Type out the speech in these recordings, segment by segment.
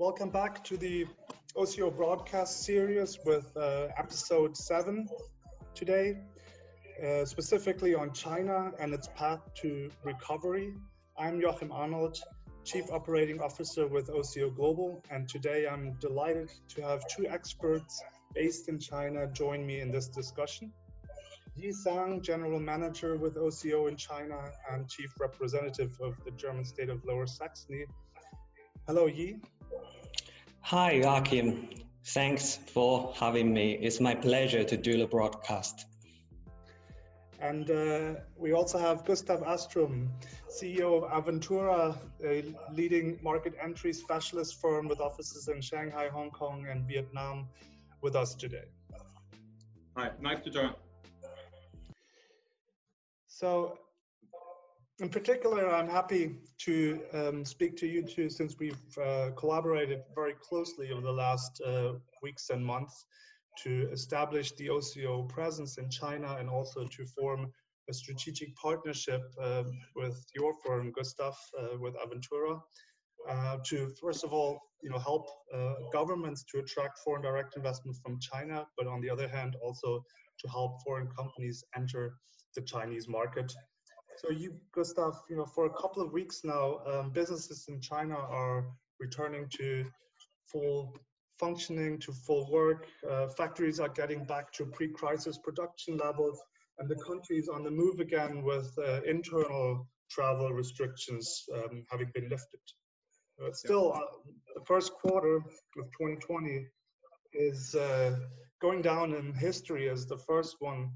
Welcome back to the OCO broadcast series with uh, episode 7 today, uh, specifically on China and its path to recovery. I'm Joachim Arnold, Chief Operating Officer with OCO Global, and today I'm delighted to have two experts based in China join me in this discussion. Yi Zhang, General Manager with OCO in China and Chief Representative of the German state of Lower Saxony. Hello, Yi. Hi, Joachim. Thanks for having me. It's my pleasure to do the broadcast. And uh, we also have Gustav Astrom, CEO of Aventura, a leading market entry specialist firm with offices in Shanghai, Hong Kong, and Vietnam, with us today. Hi, nice to join. So in particular, I'm happy to um, speak to you two since we've uh, collaborated very closely over the last uh, weeks and months to establish the OCO presence in China and also to form a strategic partnership uh, with your firm, Gustav, uh, with Aventura, uh, to first of all, you know, help uh, governments to attract foreign direct investment from China, but on the other hand, also to help foreign companies enter the Chinese market so you, Gustav, you know, for a couple of weeks now, um, businesses in China are returning to full functioning, to full work. Uh, factories are getting back to pre-crisis production levels, and the country is on the move again with uh, internal travel restrictions um, having been lifted. Uh, still, the first quarter of 2020 is uh, going down in history as the first one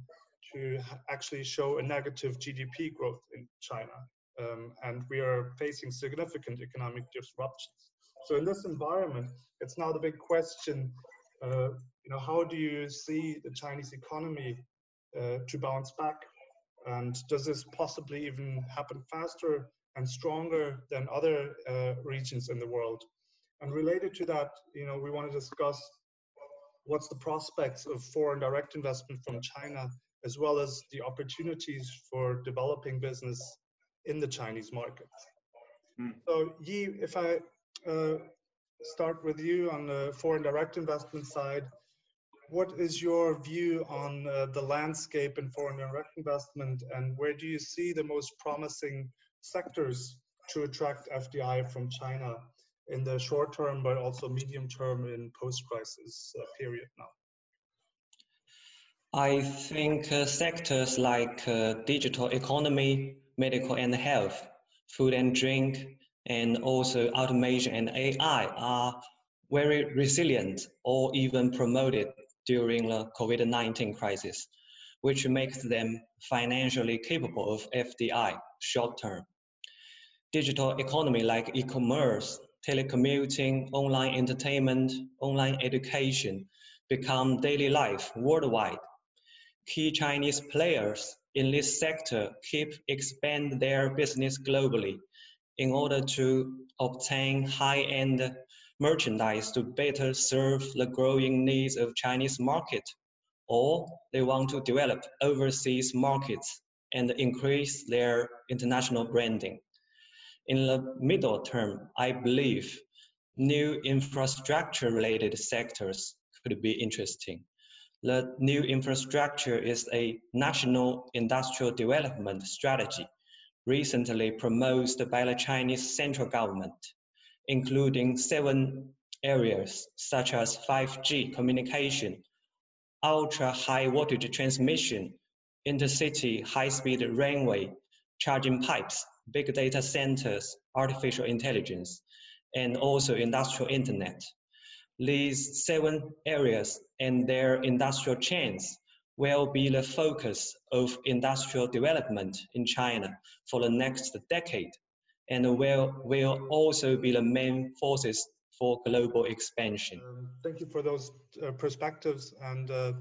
to actually show a negative GDP growth in China. Um, and we are facing significant economic disruptions. So in this environment, it's now the big question, uh, you know, how do you see the Chinese economy uh, to bounce back? And does this possibly even happen faster and stronger than other uh, regions in the world? And related to that, you know, we want to discuss what's the prospects of foreign direct investment from China as well as the opportunities for developing business in the Chinese market. Mm. So, Yi, if I uh, start with you on the foreign direct investment side, what is your view on uh, the landscape in foreign direct investment and where do you see the most promising sectors to attract FDI from China in the short term, but also medium term in post-crisis uh, period now? I think uh, sectors like uh, digital economy, medical and health, food and drink, and also automation and AI are very resilient or even promoted during the COVID-19 crisis, which makes them financially capable of FDI short term. Digital economy like e-commerce, telecommuting, online entertainment, online education become daily life worldwide key Chinese players in this sector keep expand their business globally in order to obtain high-end merchandise to better serve the growing needs of Chinese market, or they want to develop overseas markets and increase their international branding. In the middle term, I believe new infrastructure related sectors could be interesting. The new infrastructure is a national industrial development strategy recently promoted by the Chinese central government, including seven areas such as 5G communication, ultra high voltage transmission, intercity high speed railway, charging piles, big data centers, artificial intelligence, and also industrial internet. These seven areas and their industrial chains will be the focus of industrial development in China for the next decade and will, will also be the main forces for global expansion. Um, thank you for those uh, perspectives. And uh,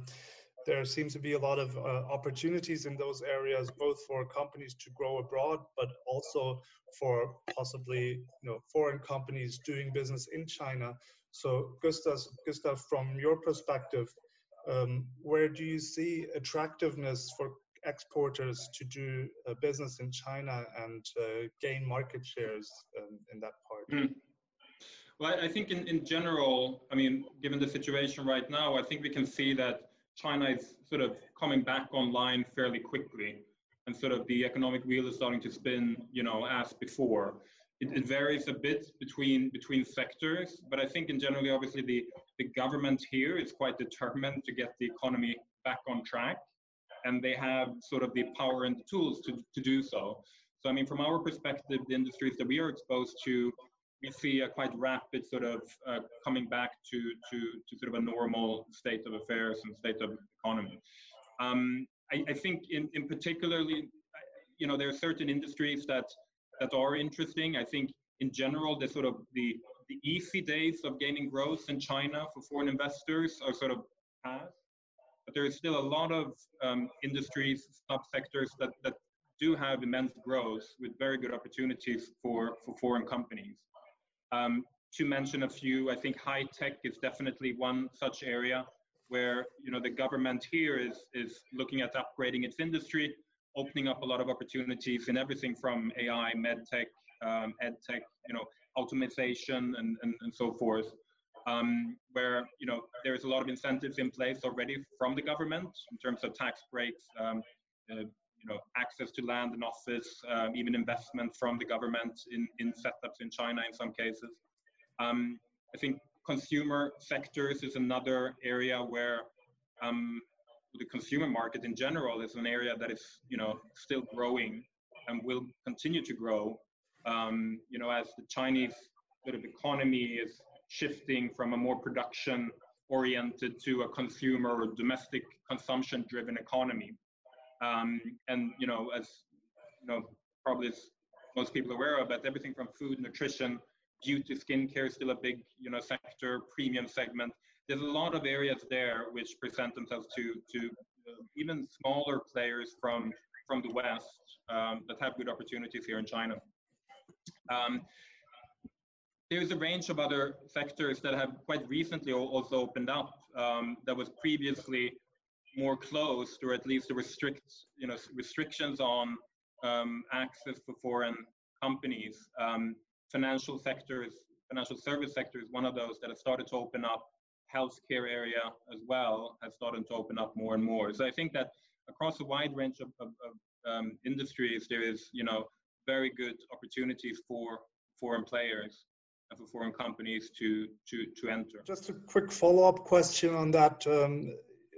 there seems to be a lot of uh, opportunities in those areas, both for companies to grow abroad, but also for possibly you know, foreign companies doing business in China so Gustav, Gustav from your perspective, um, where do you see attractiveness for exporters to do uh, business in China and uh, gain market shares um, in that part? Mm. Well, I think in, in general, I mean, given the situation right now, I think we can see that China is sort of coming back online fairly quickly and sort of the economic wheel is starting to spin, you know, as before. It, it, varies a bit between between sectors, but I think in generally, obviously, the, the government here is quite determined to get the economy back on track, and they have sort of the power and the tools to, to do so. So, I mean, from our perspective, the industries that we are exposed to, we see a quite rapid sort of uh, coming back to, to, to sort of a normal state of affairs and state of economy. Um, I, I, think in, in particularly, you know, there are certain industries that that are interesting. I think in general, the sort of the the easy days of gaining growth in China for foreign investors are sort of past. But there is still a lot of um, industries, subsectors that, that do have immense growth with very good opportunities for, for foreign companies. Um, to mention a few, I think high tech is definitely one such area where you know the government here is is looking at upgrading its industry, opening up a lot of opportunities in everything from AI, medtech, um, edtech, you know, automation, and, and, and so forth. Um, where you know there's a lot of incentives in place already from the government in terms of tax breaks, um, uh, you know, access to land and office, um, even investment from the government in, in setups in China in some cases. Um, I think consumer sectors is another area where um, the consumer market in general is an area that is, you know, still growing and will continue to grow. Um, you know, as the Chinese sort of economy is shifting from a more production oriented to a consumer or domestic consumption driven economy. Um, and, you know, as, you know, probably most people are aware of, that everything from food, nutrition, beauty, skincare is still a big, you know, sector, premium segment. There's a lot of areas there which present themselves to, to uh, even smaller players from, from the West um, that have good opportunities here in China. Um, there's a range of other sectors that have quite recently also opened up um, that was previously more closed or at least restrict you know restrictions on um, access for foreign companies um, financial sectors financial service sector is one of those that have started to open up healthcare area as well has started to open up more and more so i think that across a wide range of, of, of um, industries there is you know very good opportunities for foreign players and for foreign companies to to to enter. Just a quick follow up question on that. Um,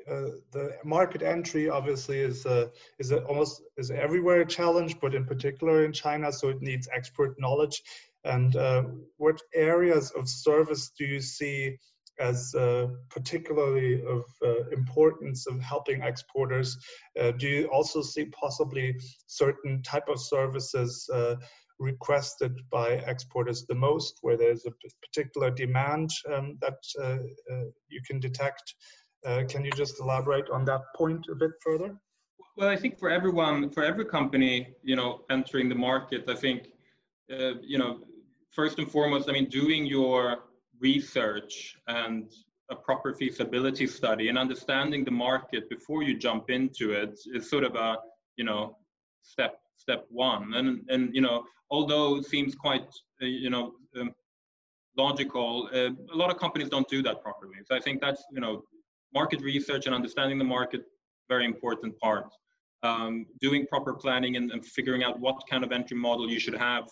uh, the market entry obviously is uh, is a, almost is everywhere a challenge, but in particular in China, so it needs expert knowledge. And uh, what areas of service do you see as uh, particularly of uh, importance of helping exporters? do you also see possibly certain type of services? requested by exporters the most, where there's a particular demand um, that uh, uh, you can detect. Uh, can you just elaborate on that point a bit further? Well, I think for everyone, for every company, you know, entering the market, I think, uh, you know, first and foremost, I mean, doing your research and a proper feasibility study and understanding the market before you jump into it is sort of a, you know, step step one. And and you know, although it seems quite uh, you know um, logical, uh, a lot of companies don't do that properly. So I think that's you know, market research and understanding the market very important part. Um, doing proper planning and, and figuring out what kind of entry model you should have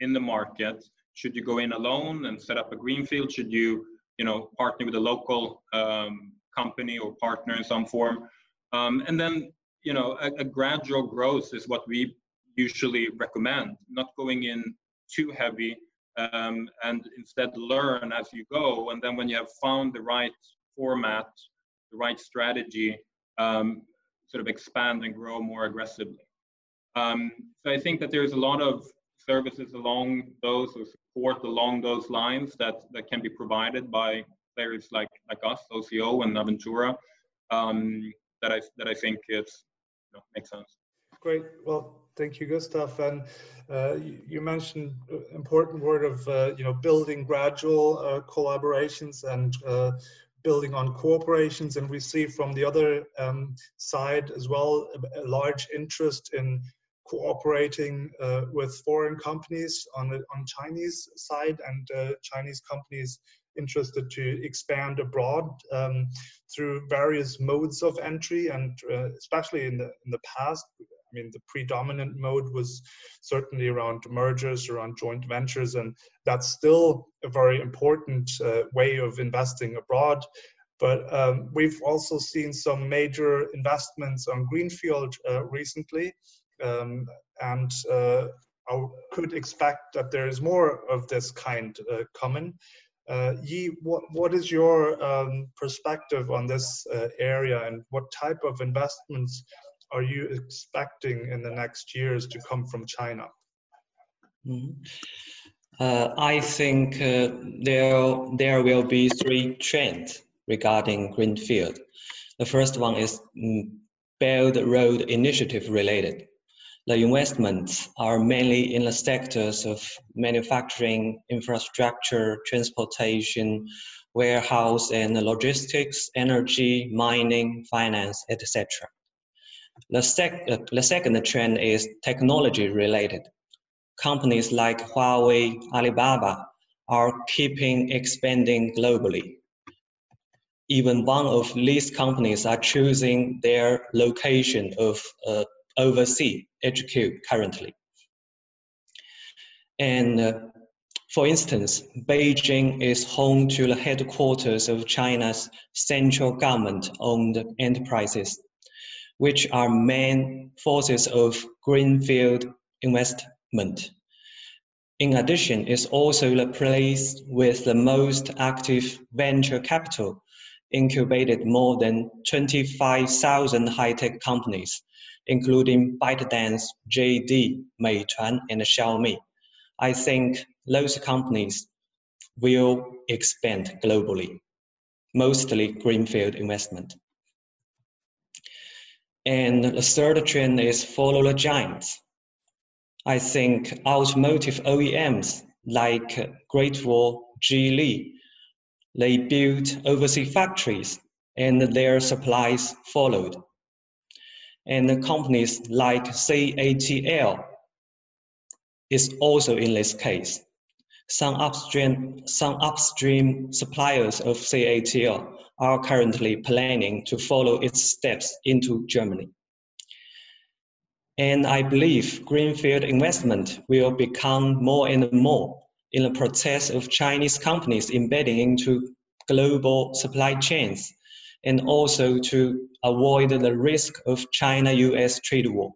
in the market. Should you go in alone and set up a greenfield? Should you you know partner with a local um, company or partner in some form? Um, and then you know a, a, gradual growth is what we usually recommend, not going in too heavy um, and instead learn as you go. And then when you have found the right format, the right strategy, um, sort of expand and grow more aggressively. Um, so I think that there's a lot of services along those or support along those lines that, that can be provided by players like, like us, OCO and Aventura, um, that I that I think is you know, makes sense. Great. Well, thank you, Gustav. And uh, you, mentioned important word of uh, you know building gradual uh, collaborations and uh, building on cooperations. And we see from the other um, side as well a large interest in cooperating uh, with foreign companies on the on Chinese side and uh, Chinese companies interested to expand abroad um, through various modes of entry and uh, especially in the in the past I mean, the predominant mode was certainly around mergers, around joint ventures, and that's still a very important uh, way of investing abroad. But um, we've also seen some major investments on Greenfield uh, recently, um, and uh, I could expect that there is more of this kind uh, coming. Uh, Yi, what, what is your um, perspective on this uh, area and what type of investments are you expecting in the next years to come from China? Uh, I think uh, there there will be three trends regarding greenfield. The first one is mm, Belt Road Initiative related. The investments are mainly in the sectors of manufacturing, infrastructure, transportation, warehouse and logistics, energy, mining, finance, etc. The, sec- the second trend is technology related. Companies like Huawei, Alibaba are keeping expanding globally. Even one of these companies are choosing their location of uh, overseas HQ currently. And uh, for instance, Beijing is home to the headquarters of China's central government owned enterprises which are main forces of greenfield investment. In addition, it's also the place with the most active venture capital, incubated more than 25,000 high-tech companies, including ByteDance, JD, Meituan, and Xiaomi. I think those companies will expand globally, mostly greenfield investment. And the third trend is follow the giants. I think automotive OEMs like Great Wall, Geely, they built overseas factories and their supplies followed. And companies like CATL is also in this case. Some upstream, some upstream suppliers of CATL are currently planning to follow its steps into Germany. And I believe greenfield investment will become more and more in the process of Chinese companies embedding into global supply chains and also to avoid the risk of China-US trade war.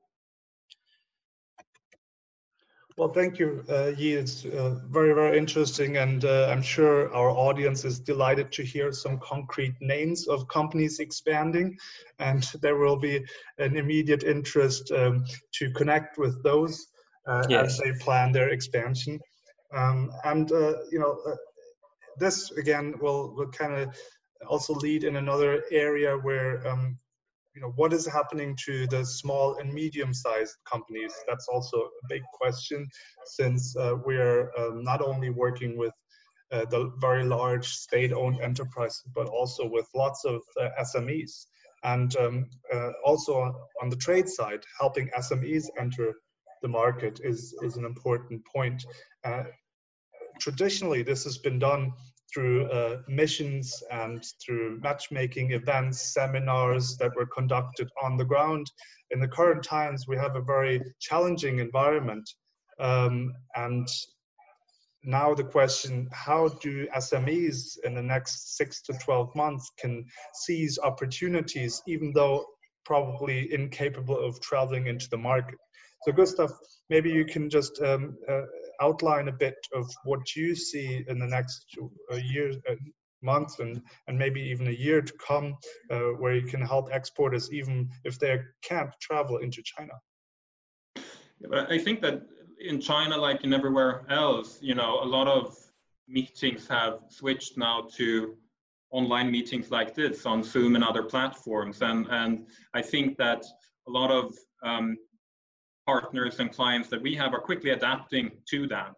Well, thank you, uh, Yi. It's uh, very, very interesting, and uh, I'm sure our audience is delighted to hear some concrete names of companies expanding, and there will be an immediate interest um, to connect with those uh, yes. as they plan their expansion. Um, and uh, you know, uh, this again will will kind of also lead in another area where um, you know what is happening to the small and medium-sized companies? That's also a big question since uh, we're um, not only working with uh, the very large state-owned enterprises but also with lots of uh, smes and um, uh, also on the trade side helping smes enter the market is is an important point. Uh, traditionally this has been done through uh, missions and through matchmaking events, seminars that were conducted on the ground. In the current times, we have a very challenging environment. Um, and now the question, how do SMEs in the next six to 12 months can seize opportunities, even though probably incapable of traveling into the market? So Gustav, maybe you can just um, uh, outline a bit of what you see in the next uh, year, uh, months, and and maybe even a year to come, uh, where you can help exporters even if they can't travel into China. I think that in China, like in everywhere else, you know, a lot of meetings have switched now to online meetings like this on Zoom and other platforms, and and I think that a lot of um, partners and clients that we have are quickly adapting to that.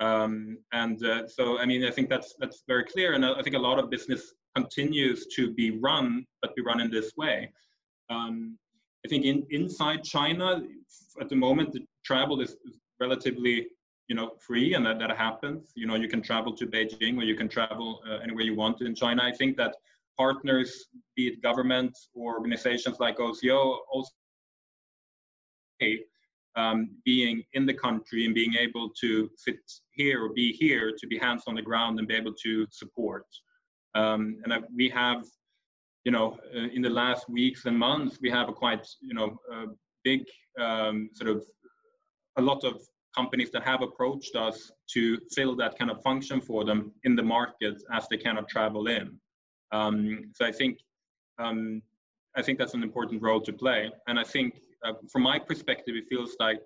Um, and uh, so, I mean, I think that's that's very clear, and I think a lot of business continues to be run, but be run in this way. Um, I think in, inside China, at the moment, the travel is, is relatively you know free and that, that happens you know you can travel to beijing or you can travel uh, anywhere you want in china i think that partners be it governments or organizations like oco also um, being in the country and being able to sit here or be here to be hands on the ground and be able to support. Um, and I, we have, you know, uh, in the last weeks and months, we have a quite, you know, big um, sort of a lot of companies that have approached us to fill that kind of function for them in the market as they cannot travel in. Um, so I think um, I think that's an important role to play, and I think uh, from my perspective, it feels like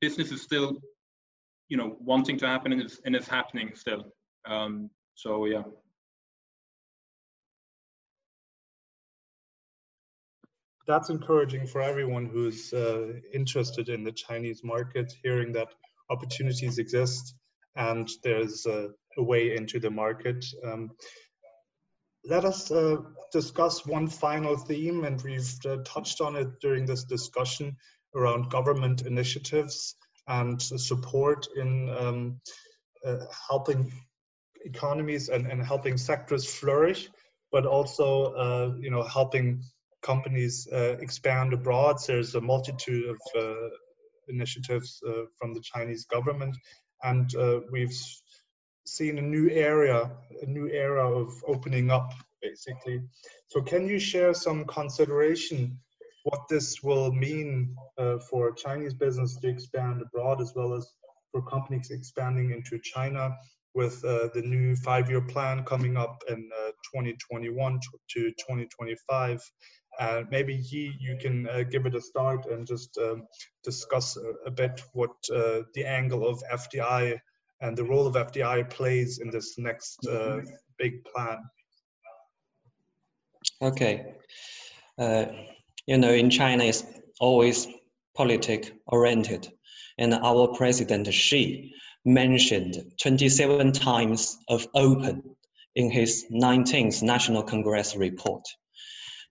business is still, you know, wanting to happen and it's, and it's happening still. Um, so yeah. That's encouraging for everyone who's uh, interested in the Chinese market, hearing that opportunities exist and there's a, a way into the market. Um, let us uh, discuss one final theme, and we've uh, touched on it during this discussion around government initiatives and support in um, uh, helping economies and, and helping sectors flourish, but also, uh, you know, helping companies uh, expand abroad. So There's a multitude of uh, initiatives from the Chinese government, and we've seen a new area, a new era of opening up, basically. So, can you share some consideration what this will mean uh, for Chinese business to expand abroad, as well as for companies expanding into China with uh, the new five-year plan coming up in uh, 2021 to 2025? Uh, maybe Yi, you can uh, give it a start and just um, discuss a, a, bit what uh, the angle of FDI and the role of FDI plays in this next uh, big plan. Okay. Uh, you know, in China, it's always politic oriented. And our president Xi mentioned 27 times of open in his 19th National Congress report.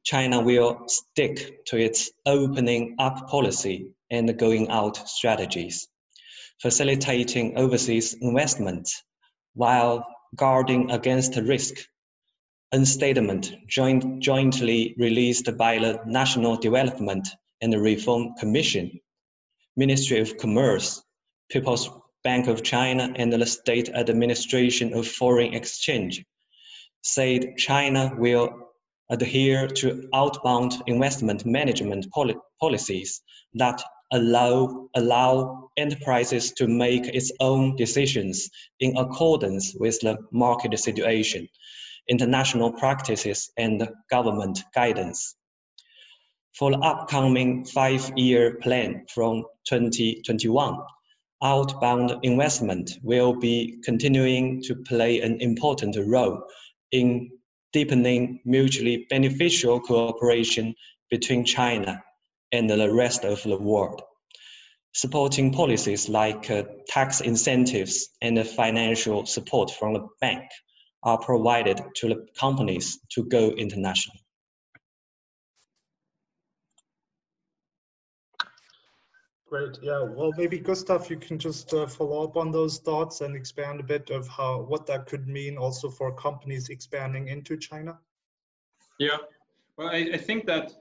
China will stick to its opening up policy and going out strategies facilitating overseas investment while guarding against risk. A statement joint, jointly released by the National Development and Reform Commission, Ministry of Commerce, People's Bank of China, and the State Administration of Foreign Exchange said China will adhere to outbound investment management poli policies that allow, allow enterprises to make its own decisions in accordance with the market situation, international practices, and government guidance. For the upcoming five-year plan from 2021, outbound investment will be continuing to play an important role in deepening mutually beneficial cooperation between China and the rest of the world. Supporting policies like uh, tax incentives and financial support from the bank are provided to the companies to go international. Great. Yeah. Well, maybe Gustav, you can just uh, follow up on those thoughts and expand a bit of how what that could mean also for companies expanding into China. Yeah. Well, I, I think that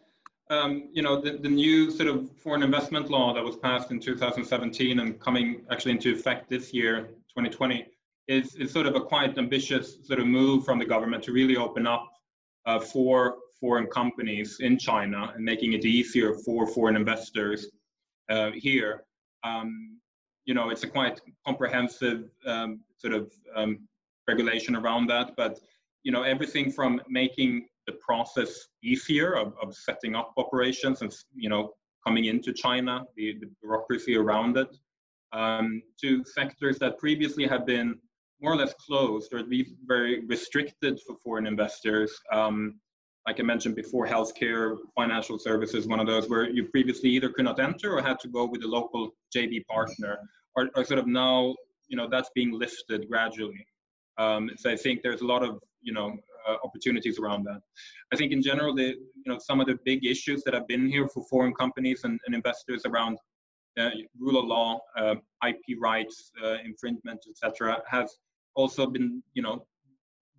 um, you know, the, the new sort of foreign investment law that was passed in 2017 and coming actually into effect this year, 2020, is, is sort of a quite ambitious sort of move from the government to really open up uh, for foreign companies in China and making it easier for foreign investors uh, here. Um, you know, it's a quite comprehensive um, sort of um, regulation around that, but you know, everything from making the process easier of, of setting up operations and you know coming into China, the, the bureaucracy around it, um, to sectors that previously had been more or less closed or at least very restricted for foreign investors. Um, like I mentioned before, healthcare, financial services, one of those where you previously either could not enter or had to go with a local JV partner, or, or sort of now, you know, that's being lifted gradually. Um, so I think there's a lot of, you know, uh, opportunities around that. I think in general, the you know some of the big issues that have been here for foreign companies and, and investors around uh, rule of law, uh, IP rights, uh, infringement, etc., have also been you know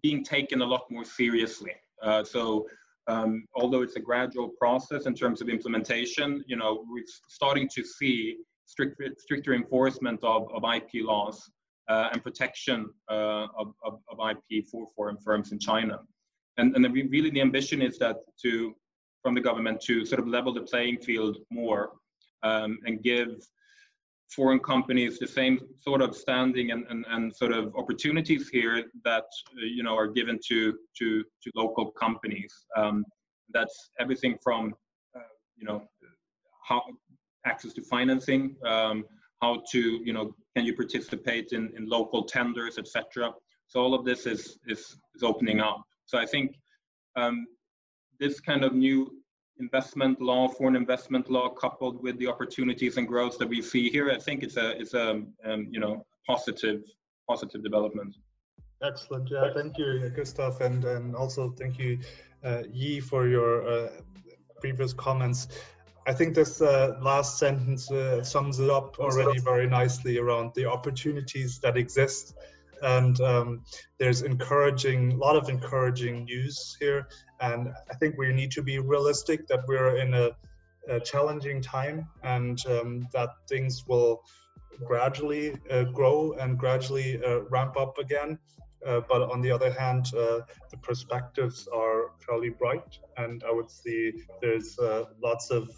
being taken a lot more seriously. Uh, so um, although it's a gradual process in terms of implementation, you know, we're starting to see stricter, stricter enforcement of, of IP laws and protection uh, of, of, of, IP for foreign firms in China. And, and really the ambition is that to, from the government to sort of level the playing field more um, and give foreign companies the same sort of standing and, and, and sort of opportunities here that you know are given to to, to local companies. Um, that's everything from uh, you know how access to financing, um, how to you know can you participate in, in local tenders, etc. So all of this is is is opening up. So I think um, this kind of new investment law, foreign investment law, coupled with the opportunities and growth that we see here, I think it's a it's a um, you know positive positive development. Excellent. Yeah, thank you, Gustav, and and also thank you, uh, Yi, for your uh, previous comments. I think this uh, last sentence uh, sums it up already very nicely around the opportunities that exist. And um, there's encouraging a lot of encouraging news here. And i think we need to be realistic that we're in a, a challenging time and um, that things will gradually uh, grow and gradually uh, ramp up again uh, but on the other hand uh, the perspectives are fairly bright and i would see there's uh, lots of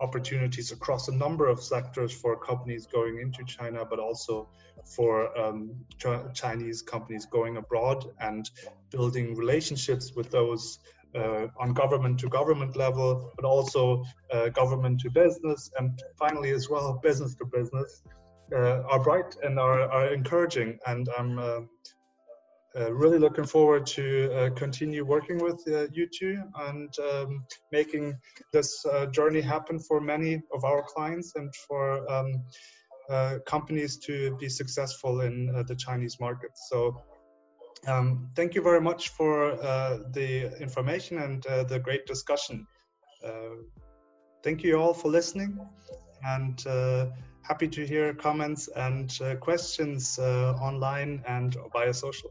opportunities across a number of sectors for companies going into China, but also for um, Ch Chinese companies going abroad and building relationships with those uh, on government to government level, but also uh, government to business, and finally as well business to business, uh, are bright and are, are encouraging. And I'm uh, really looking forward to uh, continue working with uh, you two and um, making this uh, journey happen for many of our clients and for um, uh, companies to be successful in the Chinese market. So um, thank you very much for the information and the great discussion. thank you all for listening and happy to hear comments and questions online and via social.